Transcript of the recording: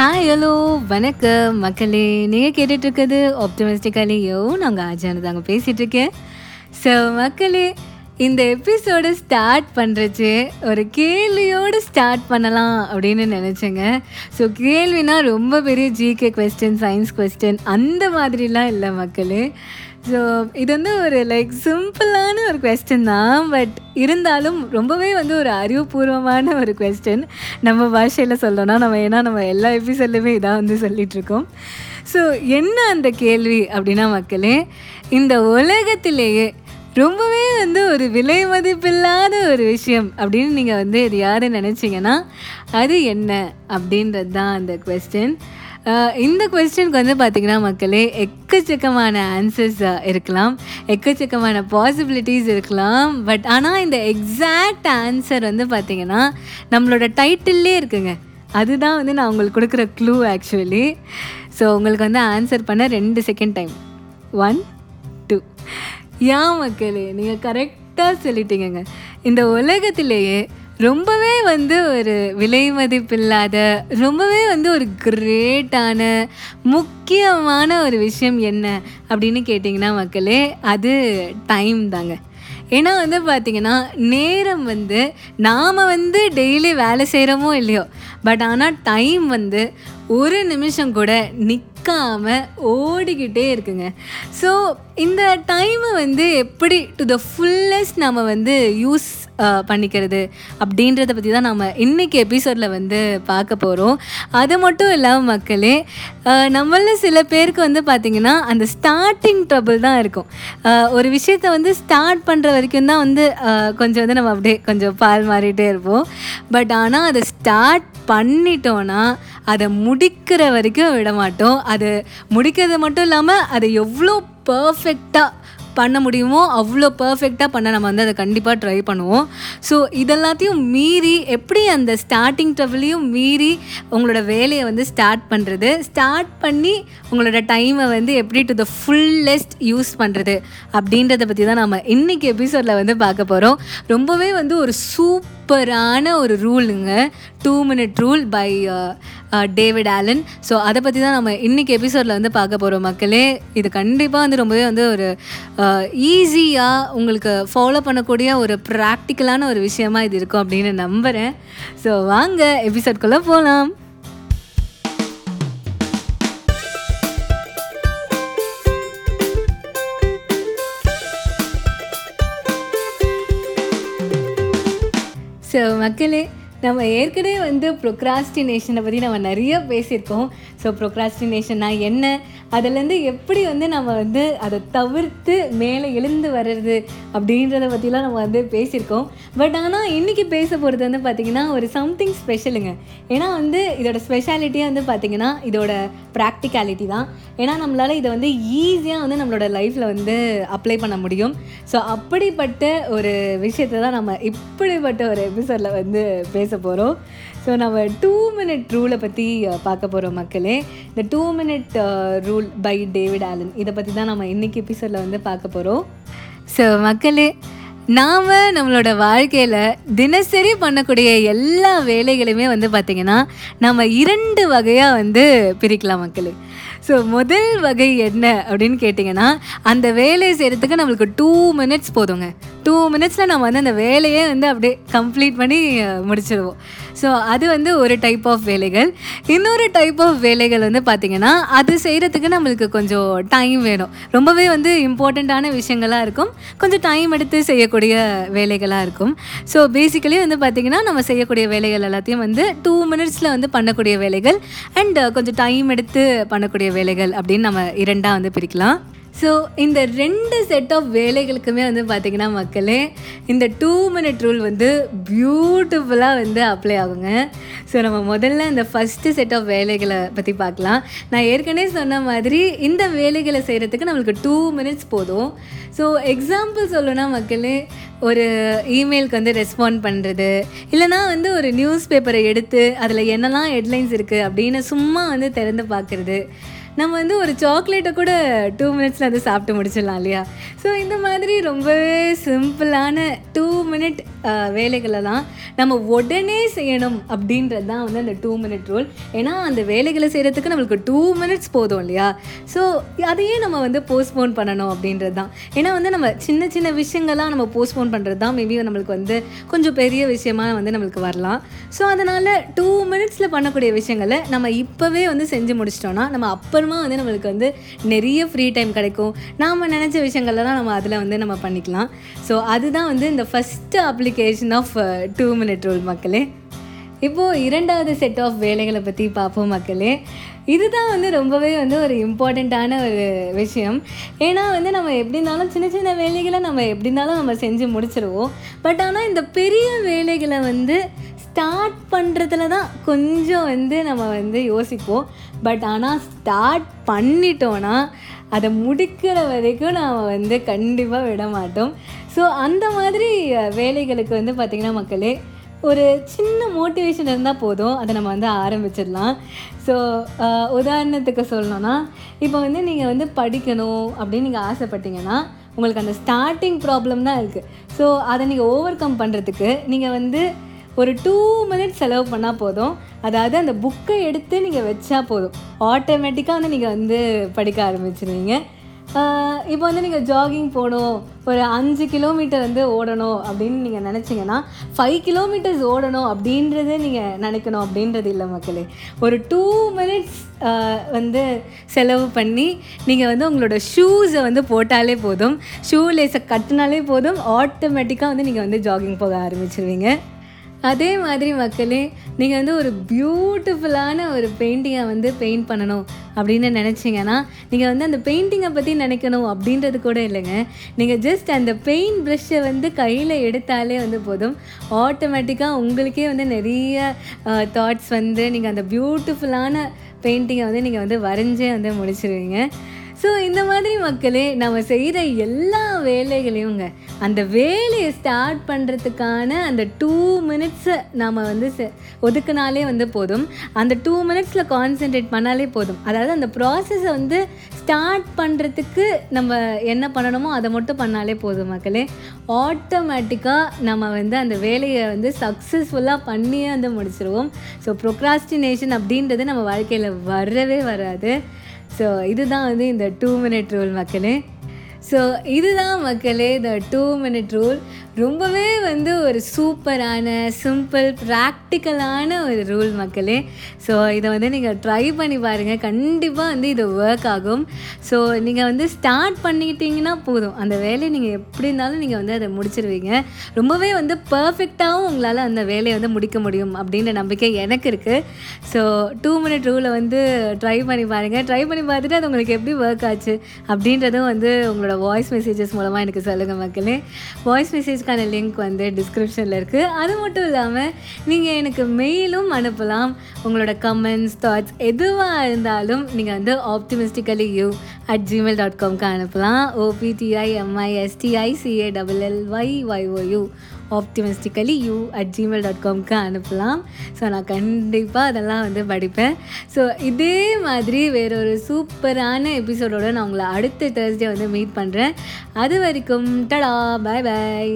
Hi hello வணக்கம். மக்களே நீங்கள் கேட்டுட்டு ஆப்டமிஸ்டிக்கலையோ நாங்கள் ஆஜானு தாங்க பேசிகிட்ருக்கேன் ஸோ மக்களே இந்த எபிசோடை ஸ்டார்ட் பண்ணுறச்சு ஒரு கேள்வியோடு ஸ்டார்ட் பண்ணலாம் அப்படின்னு நினச்சேங்க. ஸோ கேள்வினா ரொம்ப பெரிய ஜிகே கொஸ்டின் சயின்ஸ் கொஸ்டின் அந்த மாதிரிலாம் இல்லை மக்களே. ஸோ இது வந்து ஒரு லைக் சிம்பிளான ஒரு கொஸ்டின் தான். பட் இருந்தாலும் ரொம்பவே வந்து ஒரு அறிவுபூர்வமான ஒரு கொஸ்டின் நம்ம பாஷையில் சொல்லணும்னா நம்ம ஏன்னா நம்ம எல்லா எபிசோட்லையுமே இதான் வந்து சொல்லிகிட்ருக்கோம் ஸோ என்ன அந்த கேள்வி அப்படின்னா மக்களே இந்த உலகத்திலேயே ரொம்பவே வந்து ஒரு விலை மதிப்பில்லாத ஒரு விஷயம் அப்படின்னு நீங்கள் வந்து இது எதையாவது நினச்சிங்கன்னா அது என்ன அப்படின்றது தான் அந்த கொஸ்டின் இந்த கொஸ்டினுக்கு வந்து பார்த்திங்கன்னா மக்களே எக்கச்சக்கமான ஆன்சர்ஸ் இருக்கலாம். எக்கச்சக்கமான பாசிபிலிட்டிஸ் இருக்கலாம். பட் ஆனால் இந்த எக்ஸாக்ட் ஆன்சர் வந்து பார்த்திங்கன்னா நம்மளோட டைட்டில்லே இருக்குங்க. அதுதான் வந்து நான் உங்களுக்கு கொடுக்குற க்ளூ ஆக்சுவலி ஸோ உங்களுக்கு வந்து ஆன்சர் பண்ண ரெண்டு செகண்ட் டைம் ஒன் டூ ஏன் மக்களே நீங்கள் கரெக்டாக சொல்லிட்டீங்கங்க. இந்த உலகத்திலேயே ரொம்பவே வந்து ஒரு விலை மதிப்பில்லாத ரொம்பவே வந்து ஒரு கிரேட்டான முக்கியமான ஒரு விஷயம் என்ன அப்படின்னு கேட்டிங்கன்னா மக்களே அது டைம் தாங்க. ஏன்னா வந்து பார்த்திங்கன்னா நேரம் வந்து நாம் வந்து டெய்லி வேலை செய்கிறோமோ இல்லையோ பட் ஆனால் டைம் வந்து ஒரு நிமிஷம் கூட நிற்காம ஓடிக்கிட்டே இருக்குங்க. ஸோ இந்த டைமை வந்து எப்படி டு த ஃபுல்லஸ்ட் நம்ம வந்து யூஸ் பண்ணிக்கிறது அப்படின்றத பற்றி தான் நம்ம இன்றைக்கி எபிசோடில் வந்து பார்க்க போகிறோம் அது மட்டும் இல்லாமல் மக்களே நம்மள சில பேருக்கு வந்து பார்த்திங்கன்னா அந்த ஸ்டார்டிங் ட்ரபிள் தான் இருக்கும். ஒரு விஷயத்த வந்து ஸ்டார்ட் பண்ணுற வரைக்கும் தான் வந்து கொஞ்சம் வந்து நம்ம அப்படியே கொஞ்சம் பால் மாறிட்டே இருப்போம். பட் ஆனால் அதை ஸ்டார்ட் பண்ணிட்டோன்னா அதை முடிக்கிற வரைக்கும் விட மாட்டோம். அது முடிக்கிறது மட்டும் இல்லாமல் அதை எவ்வளோ பர்ஃபெக்டாக பண்ண முடியுமோ அவ்வளோ பர்ஃபெக்டாக பண்ண நம்ம வந்து அதை கண்டிப்பாக ட்ரை பண்ணுவோம். ஸோ இதெல்லாத்தையும் மீறி எப்படி அந்த ஸ்டார்டிங் ட்ரபிளையும் மீறி உங்களோட வேலையை வந்து ஸ்டார்ட் பண்ணுறது ஸ்டார்ட் பண்ணி உங்களோட டைமை வந்து எப்படி டு த ஃபுல்லெஸ்ட் யூஸ் பண்ணுறது அப்படின்றத பற்றி தான் நம்ம இன்றைக்கி எபிசோடில் வந்து பார்க்க போகிறோம் ரொம்பவே வந்து ஒரு சூப்பரான ஒரு ரூலுங்க. Two minute rule by David Allen so அதை பற்றி தான் நம்ம இன்றைக்கி எபிசோடில் வந்து பார்க்க போகிறோம் மக்களே. இது கண்டிப்பாக வந்து ரொம்பவே வந்து ஒரு uh, ஈஸியாக உங்களுக்கு ஃபாலோ பண்ணக்கூடிய ஒரு ப்ராக்டிக்கலான ஒரு விஷயமா இது இருக்கும் அப்படின்னு நம்புகிறேன் ஸோ வாங்க எபிசோட்குள்ளே போகலாம் ஸோ மக்களே நம்ம ஏற்கனவே வந்து ப்ரொக்ராஸ்டினேஷனை பற்றி நம்ம நிறைய பேசியிருக்கோம். ஸோ ப்ரொக்ராஸ்டினேஷன்னா என்ன? அதுலேருந்து எப்படி வந்து நம்ம வந்து அதை தவிர்த்து மேலே எழுந்து வர்றது அப்படின்றத பற்றிலாம் நம்ம வந்து பேசியிருக்கோம். பட் ஆனால் இன்றைக்கி பேச போகிறது வந்து பார்த்திங்கன்னா ஒரு சம்திங் ஸ்பெஷலுங்க ஏன்னா வந்து இதோட ஸ்பெஷாலிட்டியே வந்து பார்த்திங்கன்னா இதோட ப்ராக்டிகாலிட்டி தான். ஏன்னா நம்மளால் இதை வந்து ஈஸியாக வந்து நம்மளோட லைஃப்பில் வந்து அப்ளை பண்ண முடியும். ஸோ அப்படிப்பட்ட ஒரு விஷயத்தை தான் நம்ம இப்படிப்பட்ட ஒரு எபிசோடில் வந்து பேச போகிறோம் ஸோ நம்ம டூ மினிட் ரூலை பற்றி பார்க்க போகிறோம் மக்களே. இந்த two minute rule by David Allen இதை பற்றி தான் நம்ம இன்றைக்கி எபிசோடில் வந்து பார்க்க போகிறோம் ஸோ மக்களே நாம் நம்மளோட வாழ்க்கையில் தினசரி பண்ணக்கூடிய எல்லா வேலைகளுமே வந்து பார்த்திங்கன்னா நம்ம இரண்டு வகையாக வந்து பிரிக்கலாம் மக்களே. ஸோ முதல் வகை என்ன அப்படின்னு கேட்டிங்கன்னா அந்த வேலையை செய்கிறதுக்கு நம்மளுக்கு டூ மினிட்ஸ் போதுங்க. டூ மினிட்ஸில் நம்ம வந்து அந்த வேலையே வந்து அப்படியே கம்ப்ளீட் பண்ணி முடிச்சிடுவோம் ஸோ அது வந்து ஒரு டைப் ஆஃப் வேலைகள். இன்னொரு டைப் ஆஃப் வேலைகள் வந்து பார்த்திங்கன்னா அது செய்கிறதுக்கு நம்மளுக்கு கொஞ்சம் டைம் வேணும். ரொம்பவே வந்து இம்பார்ட்டண்ட்டான விஷயங்களாக இருக்கும். கொஞ்சம் டைம் எடுத்து செய்யக்கூடிய வேலைகளாக இருக்கும். ஸோ பேசிக்கலி வந்து பார்த்திங்கன்னா நம்ம செய்யக்கூடிய வேலைகள் எல்லாத்தையும் வந்து டூ மினிட்ஸில் வந்து பண்ணக்கூடிய வேலைகள். அண்ட் கொஞ்சம் டைம் எடுத்து பண்ணக்கூடிய வேலைகள் அப்படின்னு நம்ம இரண்டாக வந்து பிரிக்கலாம். ஸோ இந்த ரெண்டு செட் ஆஃப் வேலைகளுக்குமே வந்து பார்த்திங்கன்னா மக்களே இந்த டூ மினிட் ரூல் வந்து பியூட்டிஃபுல்லாக வந்து அப்ளை ஆகுங்க. ஸோ நம்ம முதல்ல இந்த ஃபஸ்ட்டு செட் ஆஃப் வேலைகளை பற்றி பார்க்கலாம். நான் ஏற்கனவே சொன்ன மாதிரி இந்த வேலைகளை செய்கிறதுக்கு நம்மளுக்கு டூ மினிட்ஸ் போதும். ஸோ எக்ஸாம்பிள் சொல்லணும்னா மக்களே ஒரு இமெயிலுக்கு வந்து ரெஸ்பாண்ட் பண்ணுறது இல்லைனா வந்து ஒரு நியூஸ் பேப்பரை எடுத்து அதில் என்னெல்லாம் ஹெட்லைன்ஸ் இருக்குது அப்படின்னு சும்மா வந்து திறந்து பார்க்குறது. நம்ம வந்து ஒரு சாக்லேட்டை கூட டூ மினிட்ஸில் அதை சாப்பிட்டு முடிச்சிடலாம் இல்லையா? ஸோ இந்த மாதிரி ரொம்பவே சிம்பிளான டூ மினிட் வேலைகளை தான் நம்ம உடனே செய்யணும் அப்படின்றது தான் வந்து அந்த டூ மினிட் ரூல் ஏன்னா அந்த வேலைகளை செய்கிறதுக்கு நம்மளுக்கு டூ மினிட்ஸ் போதும் இல்லையா? ஸோ அதையே நம்ம வந்து போஸ்ட்போன் பண்ணணும் அப்படின்றது தான். ஏன்னா வந்து நம்ம சின்ன சின்ன விஷயங்கள்லாம் நம்ம போஸ்ட்போன் பண்ணுறது தான். மேபி நம்மளுக்கு வந்து கொஞ்சம் பெரிய விஷயமா வந்து நம்மளுக்கு வரலாம். ஸோ அதனால் டூ மினிட்ஸில் பண்ணக்கூடிய விஷயங்களை நம்ம இப்போவே வந்து செஞ்சு முடிச்சிட்டோம்னா நம்ம அப்புறம் வந்து நம்மளுக்கு வந்து நிறைய ஃப்ரீ டைம் கிடைக்கும். நாம் நினச்ச விஷயங்கள்லாம் நம்ம அதில் வந்து நம்ம பண்ணிக்கலாம். ஸோ அதுதான் வந்து இந்த first application of two minute rule மக்களே. இப்போது இரண்டாவது செட் ஆஃப் வேலைகளை பற்றி பார்ப்போம் மக்களே. இதுதான் வந்து ரொம்பவே வந்து ஒரு இம்பார்ட்டண்ட்டான ஒரு விஷயம். ஏன்னா வந்து நம்ம எப்படி இருந்தாலும் சின்ன சின்ன வேலைகளை நம்ம எப்படி இருந்தாலும் நம்ம செஞ்சு முடிச்சிருவோம். பட் ஆனால் இந்த பெரிய வேலைகளை வந்து ஸ்டார்ட் பண்ணுறதுல தான் கொஞ்சம் வந்து நம்ம வந்து யோசிப்போம். பட் ஆனால் ஸ்டார்ட் பண்ணிட்டோன்னா அதை முடிக்கிற வரைக்கும் நாம் வந்து கண்டிப்பாக விட மாட்டோம். ஸோ அந்த மாதிரி வேலைகளுக்கு வந்து பார்த்திங்கன்னா மக்களே ஒரு சின்ன மோட்டிவேஷன் இருந்தால் போதும். அதை நம்ம வந்து ஆரம்பிச்சிடலாம். ஸோ உதாரணத்துக்கு சொல்லணும்னா இப்போ வந்து நீங்கள் வந்து படிக்கணும் அப்படின்னு நீங்கள் ஆசைப்பட்டீங்கன்னா உங்களுக்கு அந்த ஸ்டார்டிங் ப்ராப்ளம் தான் இருக்குது ஸோ அதை நீங்கள் ஓவர் கம் பண்ணுறதுக்கு நீங்கள் வந்து ஒரு டூ மினிட்ஸ் செலவு பண்ணால் போதும். அதாவது அந்த புக்கை எடுத்து நீங்கள் வச்சா போதும். ஆட்டோமேட்டிக்காக வந்து நீங்கள் வந்து படிக்க ஆரம்பிச்சிருவீங்க. இப்போ வந்து நீங்கள் ஜாகிங் போகணும் ஒரு அஞ்சு கிலோமீட்டர் வந்து ஓடணும் அப்படின்னு நீங்கள் நினச்சிங்கன்னா ஃபைவ் கிலோமீட்டர்ஸ் ஓடணும் அப்படின்றதே நீங்கள் நினைக்கணும் அப்படின்றது இல்லை மக்களே. ஒரு டூ மினிட்ஸ் வந்து செலவு பண்ணி நீங்கள் வந்து உங்களோட ஷூஸை வந்து போட்டாலே போதும். ஷூ லேஸை கட்டினாலே போதும். ஆட்டோமேட்டிக்காக வந்து நீங்கள் வந்து ஜாகிங் போக ஆரம்பிச்சிருவீங்க. அதே மாதிரி மக்களே நீங்கள் வந்து ஒரு பியூட்டிஃபுல்லான ஒரு பெயிண்டிங்கை வந்து பெயிண்ட் பண்ணணும் அப்படின்னு நினச்சிங்கன்னா நீங்கள் வந்து அந்த பெயிண்டிங்கை பற்றி நினைக்கணும் அப்படின்றது கூட இல்லைங்க. நீங்கள் ஜஸ்ட் அந்த பெயிண்ட் ப்ரஷ்ஷை வந்து கையில் எடுத்தாலே வந்து போதும். ஆட்டோமேட்டிக்காக உங்களுக்கே வந்து நிறைய தாட்ஸ் வந்து நீங்கள் அந்த பியூட்டிஃபுல்லான பெயிண்டிங்கை வந்து நீங்கள் வந்து வரைஞ்சே வந்து முடிச்சிருவீங்க. இந்த மாதிரி மக்களே நம்ம செய்கிற எல்லா வேலைகளையுங்க அந்த வேலையை ஸ்டார்ட் பண்ணுறதுக்கான அந்த டூ மினிட்ஸை நாம் வந்து செ- ஒதுக்குனாலே வந்து போதும். அந்த டூ மினிட்ஸில் கான்சென்ட்ரேட் பண்ணாலே போதும். அதாவது அந்த ப்ராசஸை வந்து ஸ்டார்ட் பண்ணுறதுக்கு நம்ம என்ன பண்ணணுமோ அதை மட்டும் பண்ணாலே போதும் மக்களே. ஆட்டோமேட்டிக்காக நம்ம வந்து அந்த வேலையை வந்து சக்ஸஸ்ஃபுல்லாக பண்ணியே வந்து முடிச்சிருவோம். ஸோ ப்ரொக்ராஸ்டினேஷன் அப்படின்றது நம்ம வாழ்க்கையில் வரவே வராது. ஸோ இதுதான் வந்து இந்த டூ மினிட் ரூல் மக்களே ஸோ இதுதான் மக்களே த டூ மினிட் ரூல் ரொம்பவே வந்து ஒரு சூப்பரான சிம்பிள் ப்ராக்டிக்கலான ஒரு ரூல் மக்களே. ஸோ இதை வந்து நீங்கள் ட்ரை பண்ணி பாருங்கள் கண்டிப்பாக வந்து இது ஒர்க் ஆகும். ஸோ நீங்கள் வந்து ஸ்டார்ட் பண்ணிக்கிட்டிங்கன்னா போதும். அந்த வேலையை நீங்கள் எப்படி இருந்தாலும் நீங்கள் வந்து அதை முடிச்சிருவீங்க. ரொம்பவே வந்து பர்ஃபெக்டாகவும் உங்களால் அந்த வேலையை வந்து முடிக்க முடியும் அப்படின்ற நம்பிக்கை எனக்கு இருக்குது ஸோ டூ மினிட் ரூலை வந்து ட்ரை பண்ணி பாருங்கள் ட்ரை பண்ணி பார்த்துட்டு அது உங்களுக்கு எப்படி ஒர்க் ஆச்சு அப்படின்றதும் வந்து உங்களோட வாய்ஸ் மெசேஜஸ் மூலமாக எனக்கு சொல்லுங்கள் மக்களே. வாய்ஸ் மெசேஜ்க்கான லிங்க் வந்து டிஸ்கிரிப்ஷனில் இருக்குது அது மட்டும் இல்லாமல் நீங்கள் எனக்கு மெயிலும் அனுப்பலாம். உங்களோட கமெண்ட்ஸ் தாட்ஸ் எதுவாக இருந்தாலும் நீங்கள் வந்து optimistically you at Gmail dot காம்க்கு அனுப்பலாம். O P T I M I S T I C A double L Y Y O U optimistically you at Gmail dot காம்க்கு அனுப்பலாம். ஸோ நான் கண்டிப்பாக அதெல்லாம் வந்து படிப்பேன். ஸோ இதே மாதிரி வேறொரு சூப்பரான எபிசோடோடு நான் உங்களை அடுத்த தேர்ஸ்டே வந்து மீட் பண்ணுறேன் அது வரைக்கும் டடா பாய் பாய்